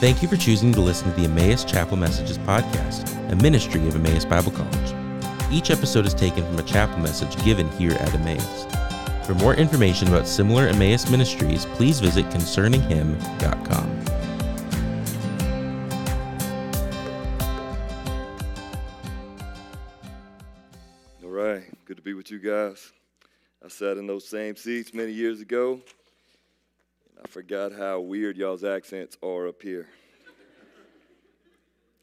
Thank you for choosing to listen to the Emmaus Chapel Messages podcast, a ministry of Emmaus Bible College. Each episode is taken from a chapel message given here at Emmaus. For more information about similar Emmaus ministries, please visit concerninghim.com. All right, good to be with you guys. I sat in those same seats many years ago, I forgot how weird y'all's accents are up here.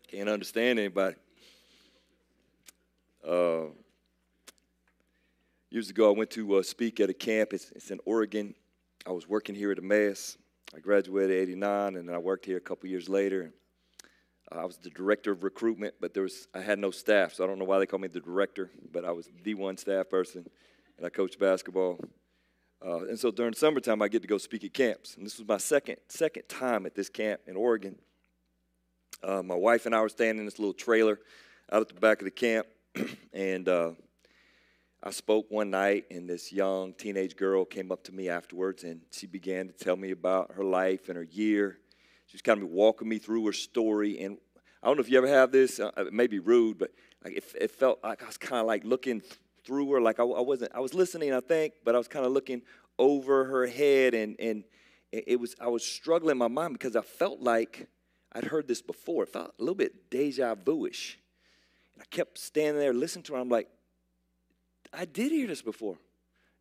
Can't understand anybody. Uh, years ago, I went to uh, speak at a camp. It's, it's in Oregon. I was working here at Emmaus. I graduated in '89, and then I worked here a couple years later. I was the director of recruitment, but there was I had no staff, so I don't know why they call me the director, but I was the one staff person, and I coached basketball. Uh, and so during summertime, I get to go speak at camps, and this was my second second time at this camp in Oregon. Uh, my wife and I were standing in this little trailer out at the back of the camp, and uh, I spoke one night, and this young teenage girl came up to me afterwards, and she began to tell me about her life and her year. She was kind of walking me through her story, and I don't know if you ever have this. Uh, it may be rude, but like it, it felt like I was kind of like looking through her, like I, I, wasn't. I was listening, I think, but I was kind of looking over her head, and and it was. I was struggling in my mind because I felt like I'd heard this before. It felt a little bit deja vu-ish. And I kept standing there listening to her. I'm like, I did hear this before.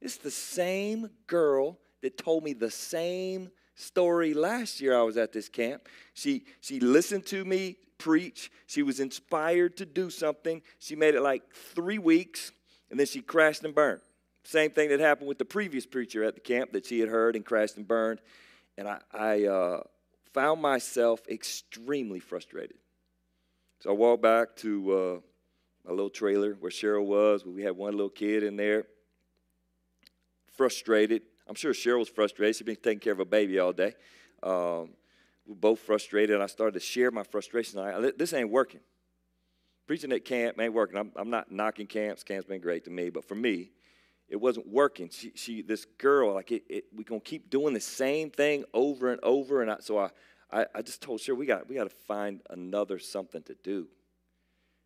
It's the same girl that told me the same story last year I was at this camp. She she listened to me preach. She was inspired to do something. She made it like 3 weeks and then she crashed and burned. Same thing that happened with the previous preacher at the camp that she had heard and crashed and burned. And I, I uh, found myself extremely frustrated. So I walked back to uh, my little trailer where Cheryl was. Where we had one little kid in there, frustrated. I'm sure Cheryl was frustrated. She'd been taking care of a baby all day. Um, We're both frustrated, and I started to share my frustration. I, this ain't working. Preaching at camp ain't working. I'm, I'm not knocking camps. Camp's been great to me, but for me, it wasn't working. She, she this girl, like it, it we're gonna keep doing the same thing over and over. And I, so I, I, I just told Cheryl we got we got to find another something to do.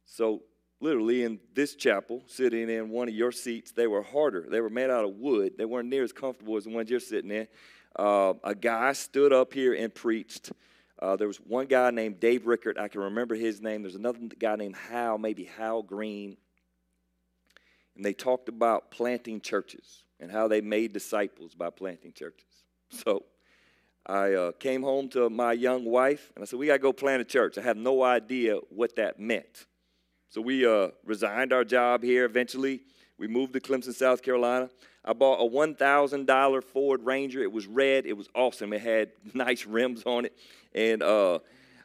So literally in this chapel, sitting in one of your seats, they were harder. They were made out of wood. They weren't near as comfortable as the ones you're sitting in. Uh, a guy stood up here and preached. Uh, there was one guy named Dave Rickert. I can remember his name. There's another guy named Hal, maybe Hal Green. And they talked about planting churches and how they made disciples by planting churches. So I uh, came home to my young wife and I said, We got to go plant a church. I had no idea what that meant. So we uh, resigned our job here eventually. We moved to Clemson, South Carolina. I bought a $1,000 Ford Ranger. It was red. It was awesome. It had nice rims on it. And uh,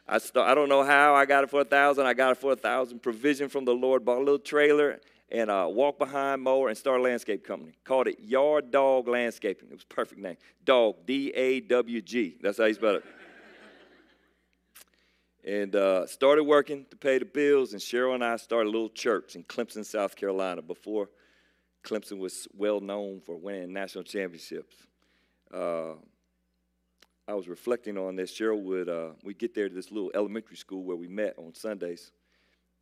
I, start, I don't know how I got it for a thousand. I got it for a thousand. Provision from the Lord. Bought a little trailer and uh, walk behind mower and start a landscape company. Called it Yard Dog Landscaping. It was perfect name. Dog, D A W G. That's how you spell it. and uh, started working to pay the bills. And Cheryl and I started a little church in Clemson, South Carolina, before Clemson was well known for winning national championships. Uh, I was reflecting on this. Cheryl would uh, we get there to this little elementary school where we met on Sundays,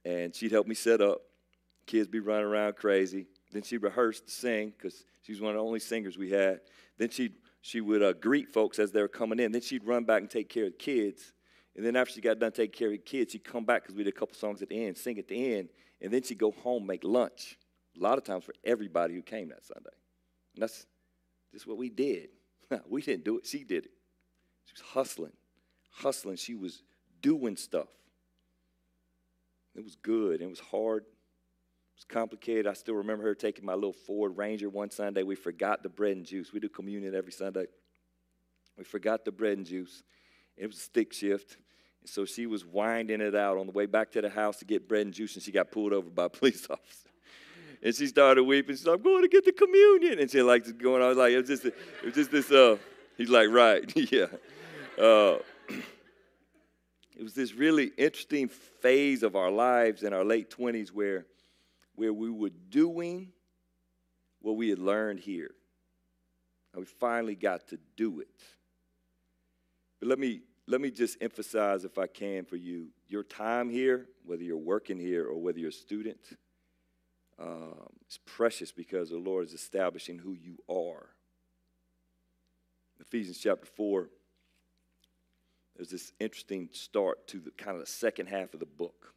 and she'd help me set up. Kids be running around crazy. Then she'd rehearse to sing because she was one of the only singers we had. Then she'd she would uh, greet folks as they were coming in. Then she'd run back and take care of the kids. And then after she got done taking care of the kids, she'd come back because we did a couple songs at the end, sing at the end, and then she'd go home, make lunch. A lot of times for everybody who came that Sunday. And that's just what we did. we didn't do it, she did it. She was hustling, hustling. She was doing stuff. It was good. It was hard. It was complicated. I still remember her taking my little Ford Ranger one Sunday. We forgot the bread and juice. We do communion every Sunday. We forgot the bread and juice. It was a stick shift. And so she was winding it out on the way back to the house to get bread and juice, and she got pulled over by a police officer. And she started weeping. She's like, I'm going to get the communion. And she like going I was like it was just it was just this uh he's like, right, yeah. Uh, it was this really interesting phase of our lives in our late 20s where where we were doing what we had learned here. And we finally got to do it. But let me let me just emphasize, if I can, for you your time here, whether you're working here or whether you're a student, um, is precious because the Lord is establishing who you are. Ephesians chapter 4, there's this interesting start to the kind of the second half of the book.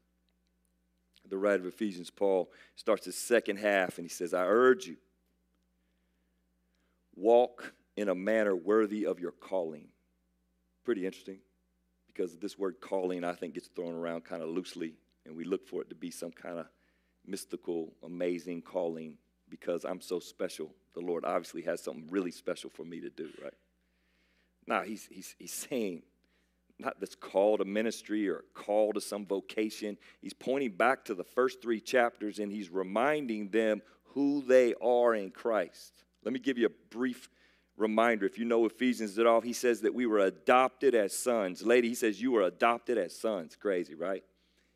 The writer of Ephesians, Paul, starts the second half and he says, I urge you, walk in a manner worthy of your calling pretty interesting because this word calling, I think, gets thrown around kind of loosely, and we look for it to be some kind of mystical, amazing calling because I'm so special. The Lord obviously has something really special for me to do, right? Now, he's, he's, he's saying, not this call to ministry or a call to some vocation. He's pointing back to the first three chapters and he's reminding them who they are in Christ. Let me give you a brief reminder. If you know Ephesians at all, he says that we were adopted as sons. Lady, he says you were adopted as sons. Crazy, right?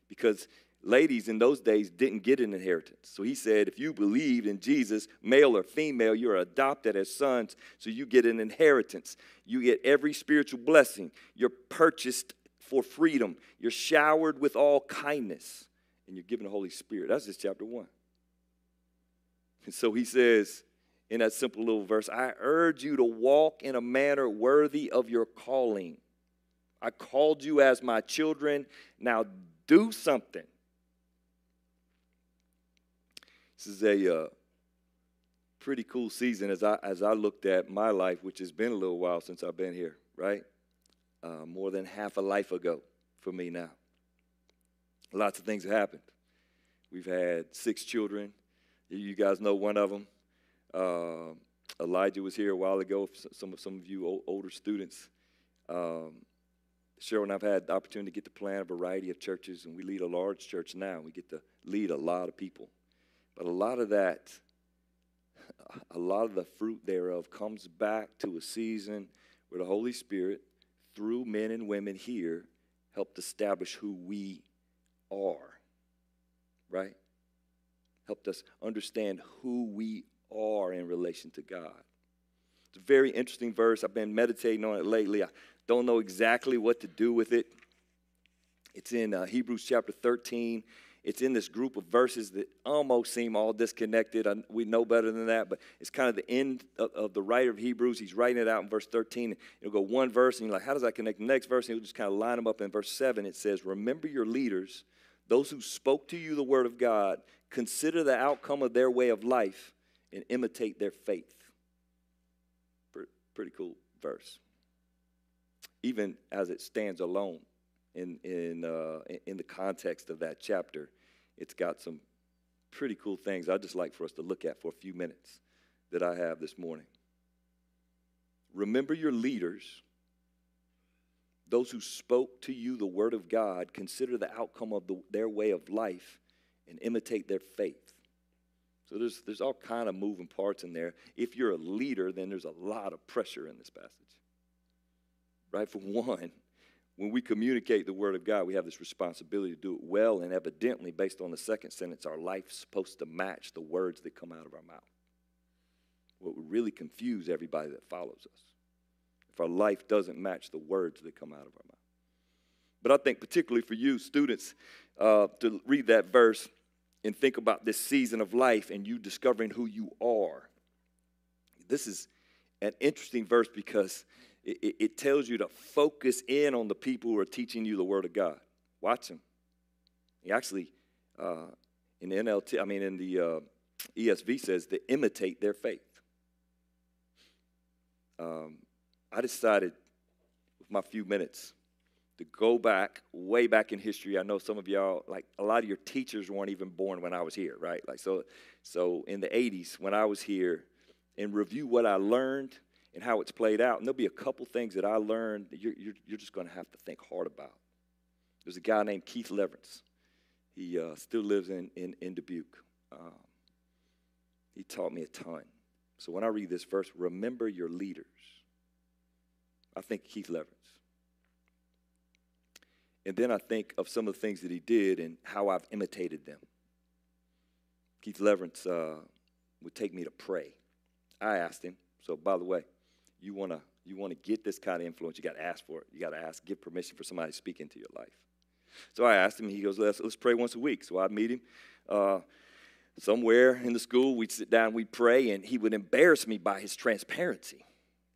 Because ladies in those days didn't get an inheritance. So he said, if you believed in Jesus, male or female, you're adopted as sons, so you get an inheritance. You get every spiritual blessing. You're purchased for freedom. You're showered with all kindness, and you're given the Holy Spirit. That's just chapter one. And so he says, in that simple little verse I urge you to walk in a manner worthy of your calling. I called you as my children. Now do something. This is a uh, pretty cool season as I, as I looked at my life, which has been a little while since I've been here, right? Uh, more than half a life ago for me now. Lots of things have happened. We've had six children. You guys know one of them. Uh, Elijah was here a while ago. Some of some of you older students. Um, Cheryl and I've had the opportunity to get to plan a variety of churches, and we lead a large church now. We get to lead a lot of people, but a lot of that, a lot of the fruit thereof, comes back to a season where the Holy Spirit, through men and women here, helped establish who we are. Right? Helped us understand who we are in relation to God. It's a very interesting verse. I've been meditating on it lately. I don't know exactly what to do with it. It's in uh, Hebrews chapter 13. It's in this group of verses that almost seem all disconnected. We know better than that, but it's kind of the end of, of, the writer of Hebrews. He's writing it out in verse 13. It'll go one verse, and you're like, how does that connect? The next verse, and he'll just kind of line them up in verse 7. It says, Remember your leaders, those who spoke to you the word of God, consider the outcome of their way of life and imitate their faith. Pretty cool verse. Even as it stands alone in, in, uh, in the context of that chapter, it's got some pretty cool things I'd just like for us to look at for a few minutes that I have this morning. Remember your leaders, those who spoke to you the word of God, consider the outcome of the, their way of life and imitate their faith. So there's, there's all kind of moving parts in there. If you're a leader, then there's a lot of pressure in this passage. Right? For one, when we communicate the Word of God, we have this responsibility to do it well, and evidently, based on the second sentence, our life's supposed to match the words that come out of our mouth. What would really confuse everybody that follows us if our life doesn't match the words that come out of our mouth. But I think, particularly for you students, uh, to read that verse, and think about this season of life and you discovering who you are. This is an interesting verse because it, it, tells you to focus in on the people who are teaching you the Word of God. Watch them. He actually, uh, in the NLT, I mean, in the uh, ESV says to imitate their faith. Um, I decided with my few minutes to go back, way back in history. I know some of y'all, like a lot of your teachers weren't even born when I was here, right? Like so, so in the 80s when I was here, and review what I learned and how it's played out. And there'll be a couple things that I learned that you're, you're, you're just going to have to think hard about. There's a guy named Keith Leverance. He uh, still lives in, in, in Dubuque. Um, he taught me a ton. So when I read this verse, remember your leaders. I think Keith Leverance. And then I think of some of the things that he did and how I've imitated them. Keith Leverance uh, would take me to pray. I asked him, so by the way, you want to You want to get this kind of influence, you got to ask for it. You got to ask, give permission for somebody to speak into your life. So I asked him, he goes, let's, let's pray once a week. So I'd meet him uh, somewhere in the school. We'd sit down, we'd pray, and he would embarrass me by his transparency.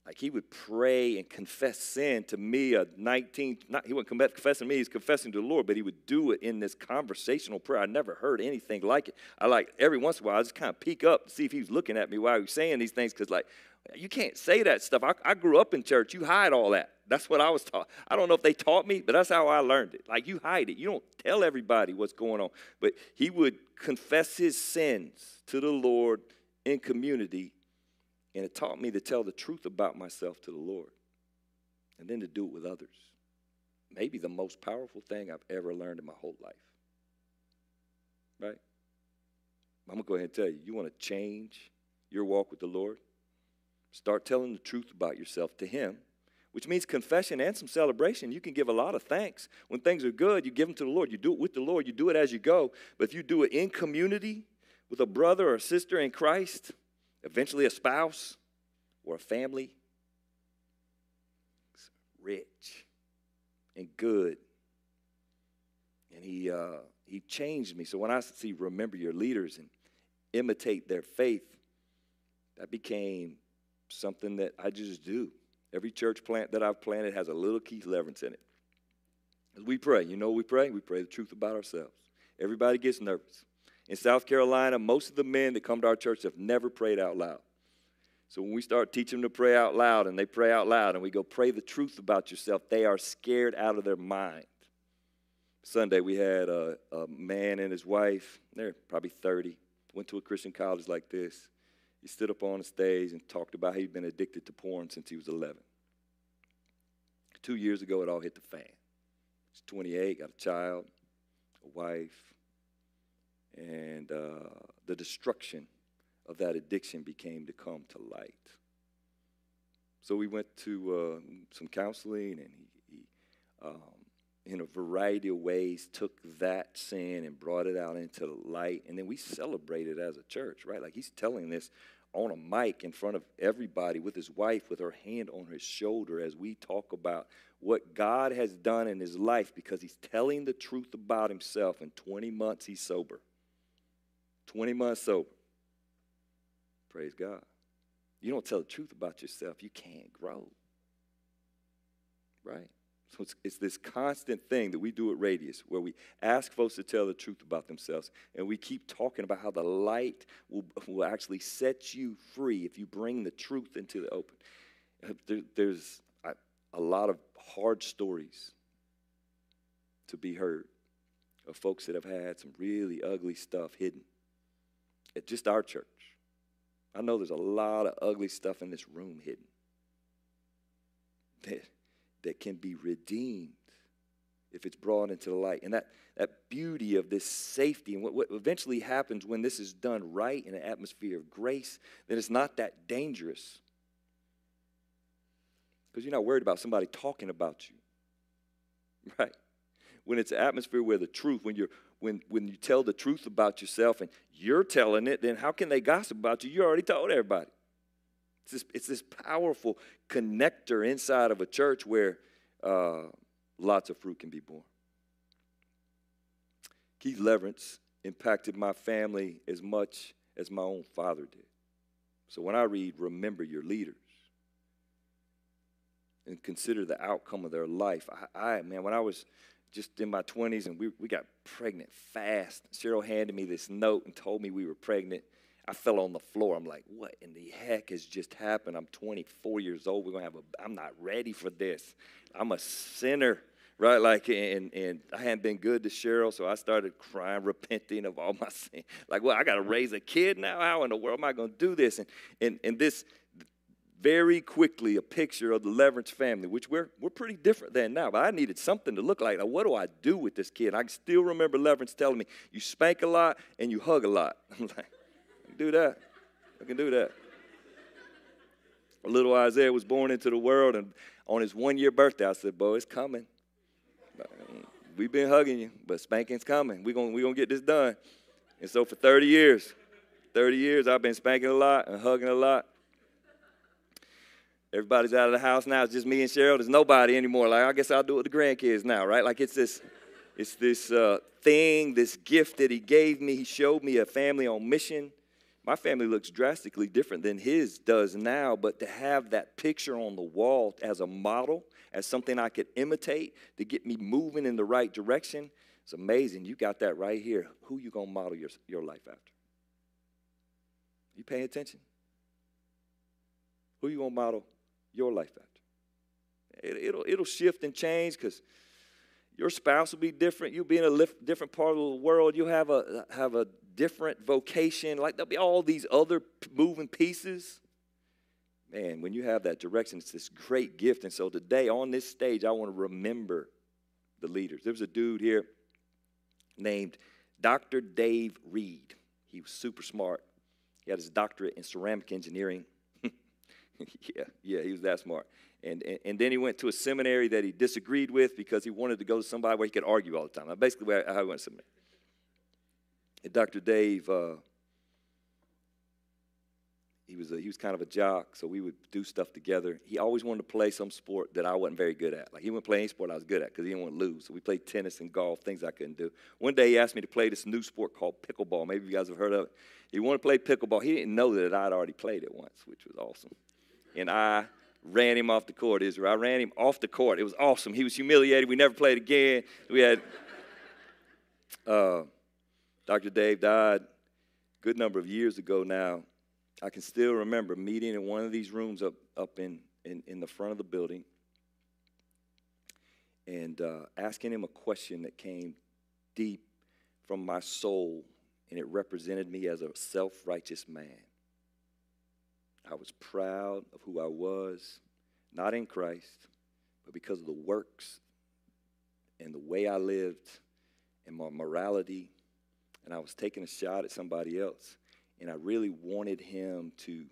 Like he would pray and confess sin to me, a 19, not, he wasn't confessing to me, he's confessing to the Lord, but he would do it in this conversational prayer. I never heard anything like it. I like, every once in a while, I just kind of peek up to see if he was looking at me while he was saying these things, because like, you can't say that stuff. I, I grew up in church. You hide all that. That's what I was taught. I don't know if they taught me, but that's how I learned it. Like you hide it. You don't tell everybody what's going on. But he would confess his sins to the Lord in community, and it taught me to tell the truth about myself to the Lord and then to do it with others. Maybe the most powerful thing I've ever learned in my whole life. Right? I'm going to go ahead and tell you you want to change your walk with the Lord? Start telling the truth about yourself to Him, which means confession and some celebration. You can give a lot of thanks. When things are good, you give them to the Lord. You do it with the Lord, you do it as you go. But if you do it in community with a brother or a sister in Christ, eventually a spouse or a family, it's rich and good. And he, uh, he changed me. So when I see remember your leaders and imitate their faith, that became something that I just do. Every church plant that I've planted has a little Keith Leverance in it. As we pray, you know we pray? We pray the truth about ourselves. Everybody gets nervous. In South Carolina, most of the men that come to our church have never prayed out loud. So when we start teaching them to pray out loud and they pray out loud and we go pray the truth about yourself, they are scared out of their mind. Sunday we had a, a man and his wife, they're probably 30, went to a Christian college like this. He stood up on the stage and talked about how he'd been addicted to porn since he was 11. Two years ago, it all hit the fan. He's 28, got a child, a wife, and uh, the destruction of that addiction became to come to light. So we went to uh, some counseling, and he, he um, in a variety of ways took that sin and brought it out into the light and then we celebrated it as a church right like he's telling this on a mic in front of everybody with his wife with her hand on his shoulder as we talk about what God has done in his life because he's telling the truth about himself. In 20 months, he's sober. 20 months sober. Praise God. You don't tell the truth about yourself, you can't grow. Right? So it's, it's this constant thing that we do at Radius where we ask folks to tell the truth about themselves and we keep talking about how the light will, will actually set you free if you bring the truth into the open. Uh, there, there's a, a lot of hard stories to be heard of folks that have had some really ugly stuff hidden at just our church. I know there's a lot of ugly stuff in this room hidden that can be redeemed if it's brought into the light. And that, that beauty of this safety and what, what eventually happens when this is done right in an atmosphere of grace, then it's not that dangerous. Because you're not worried about somebody talking about you. Right? When it's an atmosphere where the truth, when you're when when you tell the truth about yourself and you're telling it, then how can they gossip about you? You already told everybody. It's this, it's this powerful connector inside of a church where uh, lots of fruit can be born. Keith Leverance impacted my family as much as my own father did. So when I read, remember your leaders and consider the outcome of their life. I, I man, when I was just in my 20s and we, we got pregnant fast, Cheryl handed me this note and told me we were pregnant. I fell on the floor. I'm like, what in the heck has just happened? I'm 24 years old. We're gonna have a. I'm not ready for this. I'm a sinner, right? Like, and and I hadn't been good to Cheryl, so I started crying, repenting of all my sin. Like, well, I got to raise a kid now. How in the world am I gonna do this? And and and this very quickly a picture of the Leverance family, which we're, we're pretty different than now. But I needed something to look like. Now, what do I do with this kid? I can still remember Leverance telling me, you spank a lot and you hug a lot. I'm like, do that. I can do that. Little Isaiah was born into the world, and on his one year birthday, I said, Boy, it's coming. We've been hugging you, but spanking's coming. We're going we gonna get this done. And so for 30 years, 30 years, I've been spanking a lot and hugging a lot. Everybody's out of the house now. It's just me and Cheryl. There's nobody anymore. Like, I guess I'll do it with the grandkids now, right? Like, it's this, it's this uh, thing, this gift that he gave me. He showed me a family on mission. My family looks drastically different than his does now, but to have that picture on the wall as a model, as something I could imitate to get me moving in the right direction, it's amazing. You got that right here. Who you gonna model your, your life after? You paying attention? Who you gonna model your life after? It, will it'll shift and change because your spouse will be different. You'll be in a different part of the world. You'll have a have a different vocation. Like there'll be all these other moving pieces. Man, when you have that direction, it's this great gift. And so today on this stage, I want to remember the leaders. There was a dude here named Dr. Dave Reed. He was super smart. He had his doctorate in ceramic engineering. yeah, yeah, he was that smart. And, and, and, then he went to a seminary that he disagreed with because he wanted to go to somebody where he could argue all the time. Now, basically, how he went to seminary. And Dr. Dave, uh, he was a, he was kind of a jock, so we would do stuff together. He always wanted to play some sport that I wasn't very good at. Like he wouldn't play any sport I was good at because he didn't want to lose. So we played tennis and golf, things I couldn't do. One day he asked me to play this new sport called pickleball. Maybe you guys have heard of it. He wanted to play pickleball. He didn't know that I'd already played it once, which was awesome. And I ran him off the court, Israel. I ran him off the court. It was awesome. He was humiliated. We never played again. We had uh, Dr. Dave died a good number of years ago now. I can still remember meeting in one of these rooms up, up in, in, in the front of the building and uh, asking him a question that came deep from my soul, and it represented me as a self righteous man. I was proud of who I was, not in Christ, but because of the works and the way I lived and my morality. And I was taking a shot at somebody else and I really wanted him to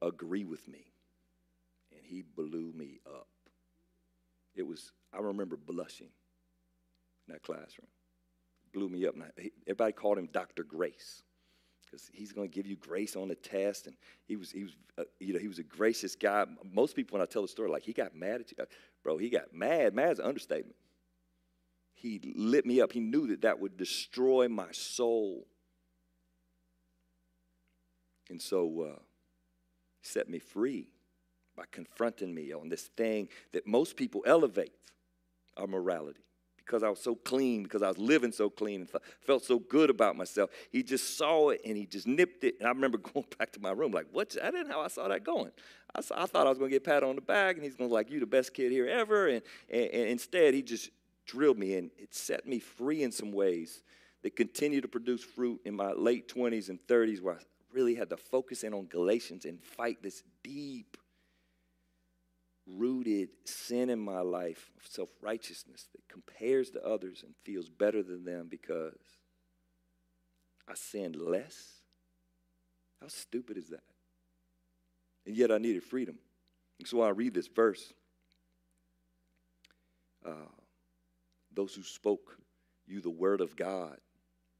agree with me. And he blew me up. It was, I remember blushing in that classroom. Blew me up. Everybody called him Dr. Grace because he's going to give you grace on the test. And he was, he was, uh, you know, he was a gracious guy. Most people, when I tell the story, like he got mad at you, uh, bro. He got mad. Mad's an understatement. He lit me up. He knew that that would destroy my soul. And so uh, set me free by confronting me on this thing that most people elevate our morality. Because I was so clean, because I was living so clean and felt so good about myself. He just saw it and he just nipped it. And I remember going back to my room, like, what? I didn't know how I saw that going. I, saw, I thought I was going to get pat on the back and he's going to like, you the best kid here ever. And, and, and instead, he just drilled me and it set me free in some ways that continue to produce fruit in my late 20s and 30s where I really had to focus in on Galatians and fight this deep rooted sin in my life of self righteousness that compares to others and feels better than them because I sinned less. How stupid is that? And yet I needed freedom. And so I read this verse. Uh, those who spoke you the word of God.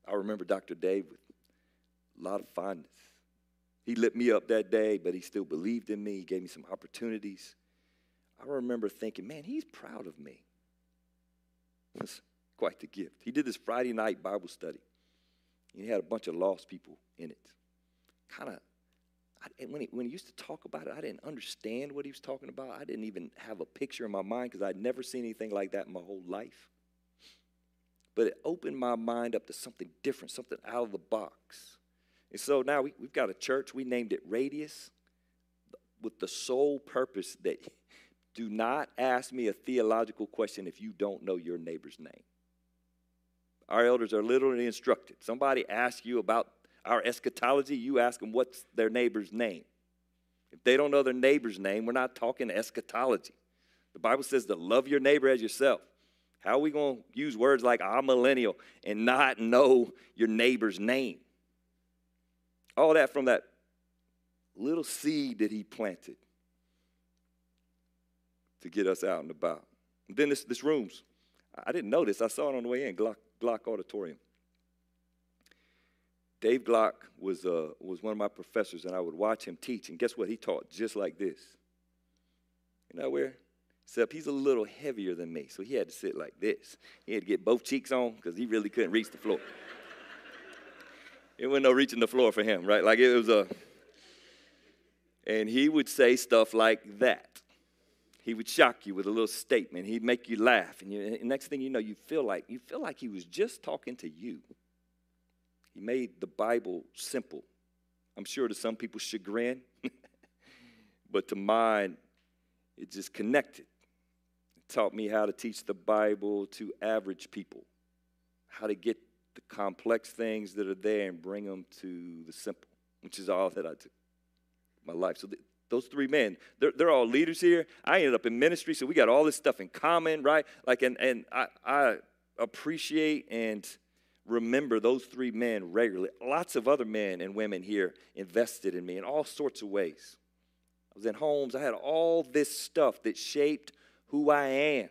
I remember Dr. Dave with a lot of fondness. He lit me up that day, but he still believed in me. He gave me some opportunities. I remember thinking, man, he's proud of me. That's quite the gift. He did this Friday night Bible study. And he had a bunch of lost people in it. Kind of, when he, when he used to talk about it, I didn't understand what he was talking about. I didn't even have a picture in my mind because I'd never seen anything like that in my whole life. But it opened my mind up to something different, something out of the box. And so now we, have got a church, we named it Radius, with the sole purpose that do not ask me a theological question if you don't know your neighbor's name. Our elders are literally instructed. Somebody asks you about our eschatology, you ask them what's their neighbor's name. If they don't know their neighbor's name, we're not talking eschatology. The Bible says to love your neighbor as yourself. How are we going to use words like amillennial and not know your neighbor's name? All that from that little seed that he planted to get us out and about. And then this, this room's, I didn't know this. I saw it on the way in, Glock, Glock Auditorium. Dave Glock was, uh, was one of my professors, and I would watch him teach. And guess what? He taught just like this. You know where? Except he's a little heavier than me, so he had to sit like this. He had to get both cheeks on because he really couldn't reach the floor. it wasn't no reaching the floor for him, right? Like it was a. And he would say stuff like that. He would shock you with a little statement. He'd make you laugh, and, you, and next thing you know, you feel like you feel like he was just talking to you. He made the Bible simple. I'm sure to some people's chagrin, but to mine, it just connected. It taught me how to teach the Bible to average people, how to get the complex things that are there and bring them to the simple, which is all that I do. My life. So th- those three men, they're, they're all leaders here. I ended up in ministry, so we got all this stuff in common, right? Like, and, and I, I appreciate and remember those three men regularly. Lots of other men and women here invested in me in all sorts of ways. I was in homes, I had all this stuff that shaped who I am.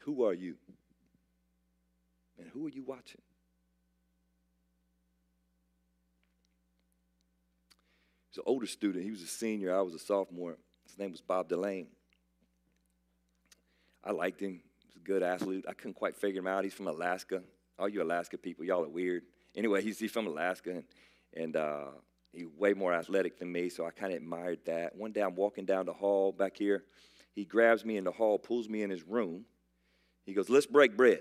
Who are you? And who are you watching? He's an older student. He was a senior. I was a sophomore. His name was Bob Delane. I liked him He's a good athlete. I couldn't quite figure him out. He's from Alaska. All you Alaska people, y'all are weird. Anyway, he's, he's from Alaska, and, and uh, he's way more athletic than me, so I kind of admired that. One day I'm walking down the hall back here. He grabs me in the hall, pulls me in his room. He goes, Let's break bread.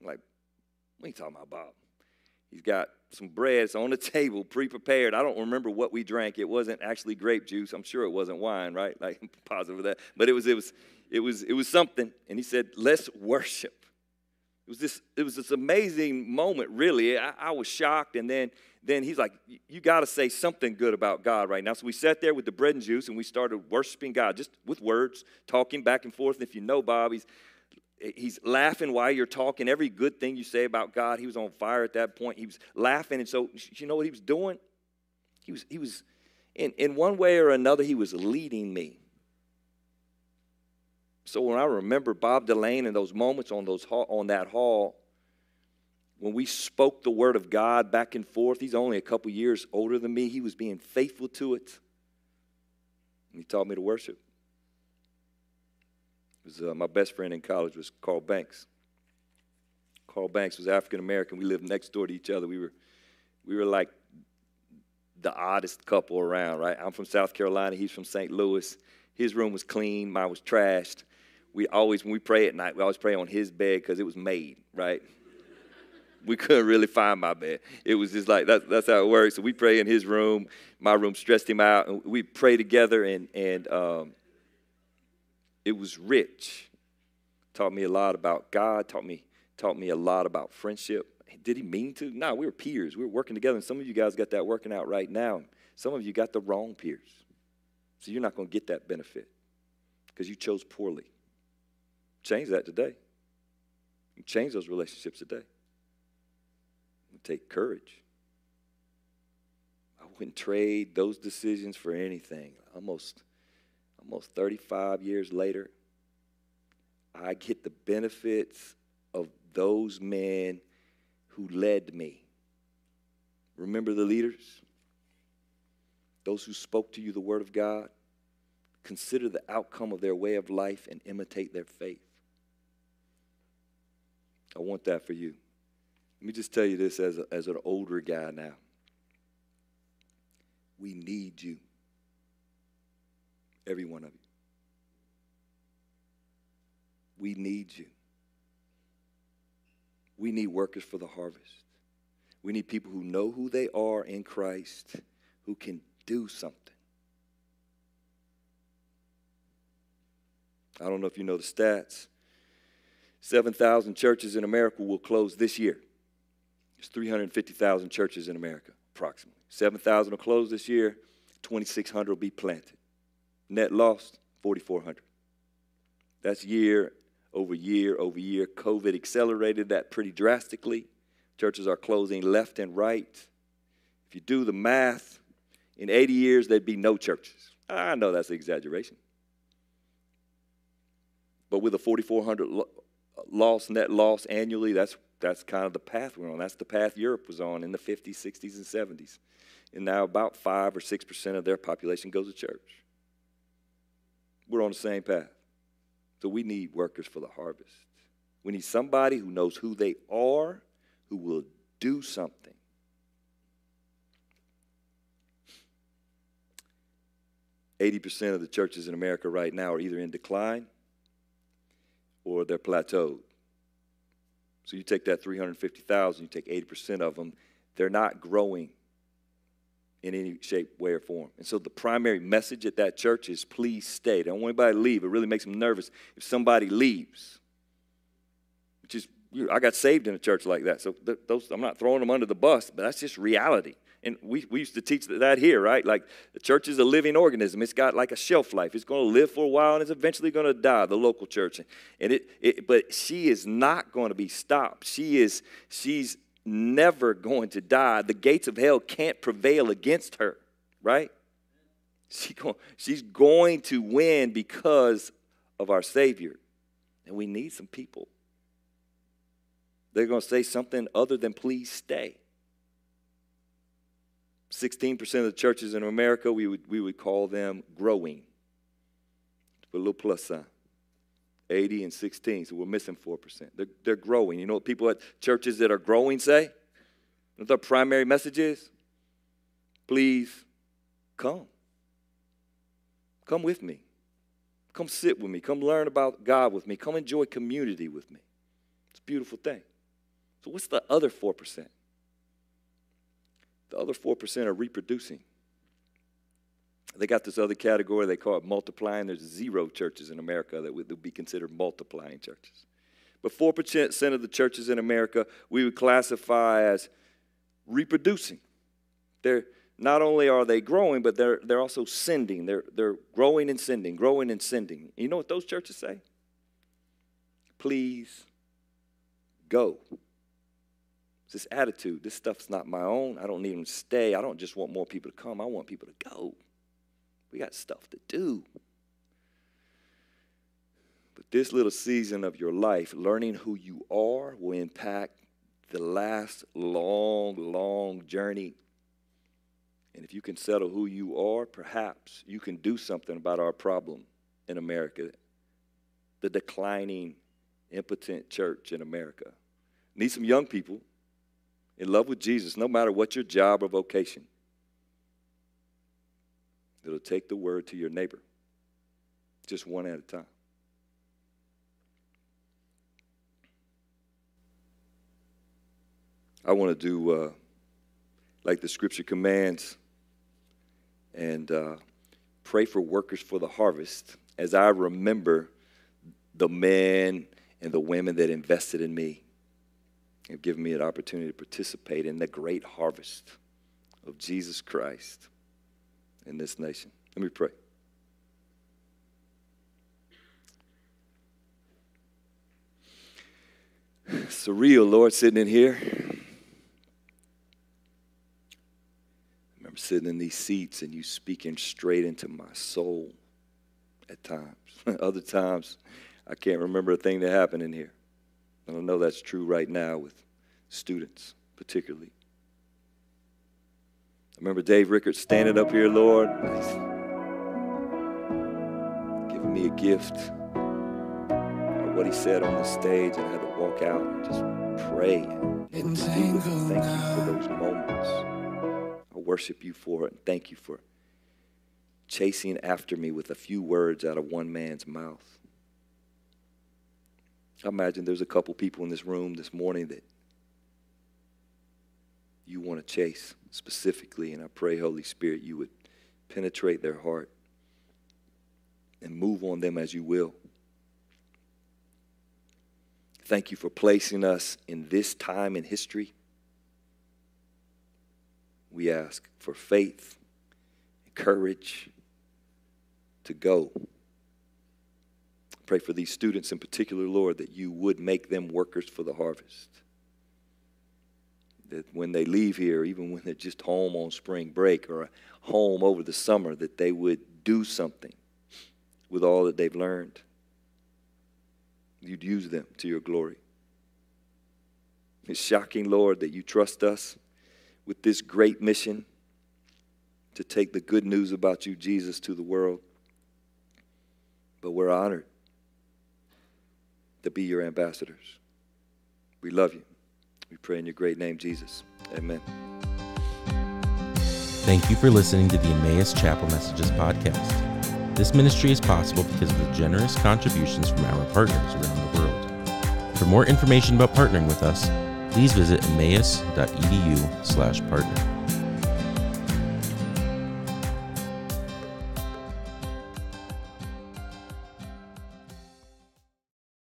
I'm like, what are you talking about, Bob? He's got some bread. It's on the table, pre-prepared. I don't remember what we drank. It wasn't actually grape juice. I'm sure it wasn't wine, right? Like positive of that. But it was it was it was it was something. And he said, "Let's worship." It was this it was this amazing moment. Really, I, I was shocked. And then then he's like, "You got to say something good about God right now." So we sat there with the bread and juice, and we started worshiping God just with words, talking back and forth. And if you know Bob, he's he's laughing while you're talking. Every good thing you say about God, he was on fire at that point. He was laughing. And so, you know what he was doing? He was, he was in, in one way or another, he was leading me. So when I remember Bob Delane and those moments on, those, on that hall, when we spoke the word of God back and forth, he's only a couple years older than me. He was being faithful to it. And he taught me to worship was uh, my best friend in college was Carl Banks. Carl Banks was African American. We lived next door to each other. We were, we were like the oddest couple around, right? I'm from South Carolina. He's from St. Louis. His room was clean. Mine was trashed. We always, when we pray at night, we always pray on his bed because it was made, right? we couldn't really find my bed. It was just like that's that's how it works. So we pray in his room. My room stressed him out, and we pray together. And and um, it was rich. Taught me a lot about God, taught me, taught me a lot about friendship. Did he mean to? No, we were peers. We were working together. And some of you guys got that working out right now. Some of you got the wrong peers. So you're not going to get that benefit because you chose poorly. Change that today. Change those relationships today. Take courage. I wouldn't trade those decisions for anything. Almost almost 35 years later, I get the benefits of those men who led me. Remember the leaders? Those who spoke to you the Word of God? Consider the outcome of their way of life and imitate their faith. I want that for you. Let me just tell you this as, a, as an older guy now. We need you. Every one of you. We need you. We need workers for the harvest. We need people who know who they are in Christ, who can do something. I don't know if you know the stats. 7,000 churches in America will close this year. There's 350,000 churches in America, approximately. 7,000 will close this year, 2,600 will be planted. Net loss, 4,400. That's year over year over year. COVID accelerated that pretty drastically. Churches are closing left and right. If you do the math, in 80 years, there'd be no churches. I know that's an exaggeration. But with a 4,400 loss, net loss annually, that's, that's kind of the path we're on. That's the path Europe was on in the 50s, 60s, and 70s. And now about 5 or 6% of their population goes to church. We're on the same path. So we need workers for the harvest. We need somebody who knows who they are, who will do something. Eighty percent of the churches in America right now are either in decline or they're plateaued. So you take that 350,000, you take 80% of them, they're not growing in any shape, way, or form. And so the primary message at that church is please stay. Don't want anybody to leave. It really makes them nervous if somebody leaves. Which is, I got saved in a church like that. So those, I'm not throwing them under the bus, but that's just reality. And we, we used to teach that here, right? Like the church is a living organism. It's got like a shelf life. It's going to live for a while and it's eventually going to die, the local church. And it, it but she is not going to be stopped. She is, she's never going to die. The gates of hell can't prevail against her, right? She go, she's going to win because of our Savior. And we need some people. They're going to say something other than please stay. 16% of the churches in America, we would, we would call them growing. Put a little plus sign. 80 and 16, so we're missing 4%. They're, they're growing. You know what people at churches that are growing say? What their primary message is? Please come. Come with me. Come sit with me. Come learn about God with me. Come enjoy community with me. It's a beautiful thing. So, what's the other 4%? The other 4% are reproducing. They got this other category they call it multiplying. There's zero churches in America that would be considered multiplying churches. But 4% of the churches in America we would classify as reproducing. They're not only are they growing, but they're, they're also sending. They're, they're growing and sending, growing and sending. You know what those churches say? Please go. It's this attitude. This stuff's not my own. I don't need them to stay. I don't just want more people to come. I want people to go. We got stuff to do. But this little season of your life, learning who you are, will impact the last long, long journey. And if you can settle who you are, perhaps you can do something about our problem in America the declining, impotent church in America. Need some young people in love with Jesus, no matter what your job or vocation. It'll take the word to your neighbor, just one at a time. I want to do uh, like the scripture commands and uh, pray for workers for the harvest as I remember the men and the women that invested in me and given me an opportunity to participate in the great harvest of Jesus Christ in this nation. Let me pray. Surreal, Lord, sitting in here. I remember sitting in these seats and you speaking straight into my soul at times. Other times, I can't remember a thing that happened in here. And I know that's true right now with students, particularly. Remember Dave Rickards standing up here, Lord, giving me a gift of what he said on the stage, and I had to walk out and just pray and thank you for those moments. I worship you for it and thank you for chasing after me with a few words out of one man's mouth. I imagine there's a couple people in this room this morning that you want to chase specifically. And I pray, Holy Spirit, you would penetrate their heart and move on them as you will. Thank you for placing us in this time in history. We ask for faith and courage to go. Pray for these students in particular, Lord, that you would make them workers for the harvest that when they leave here, even when they're just home on spring break or home over the summer, that they would do something with all that they've learned. You'd use them to your glory. It's shocking, Lord, that you trust us with this great mission to take the good news about you, Jesus, to the world. but we're honored to be your ambassadors. We love you. We pray in your great name, Jesus. Amen. Thank you for listening to the Emmaus Chapel Messages podcast. This ministry is possible because of the generous contributions from our partners around the world. For more information about partnering with us, please visit emmaus.edu/partner.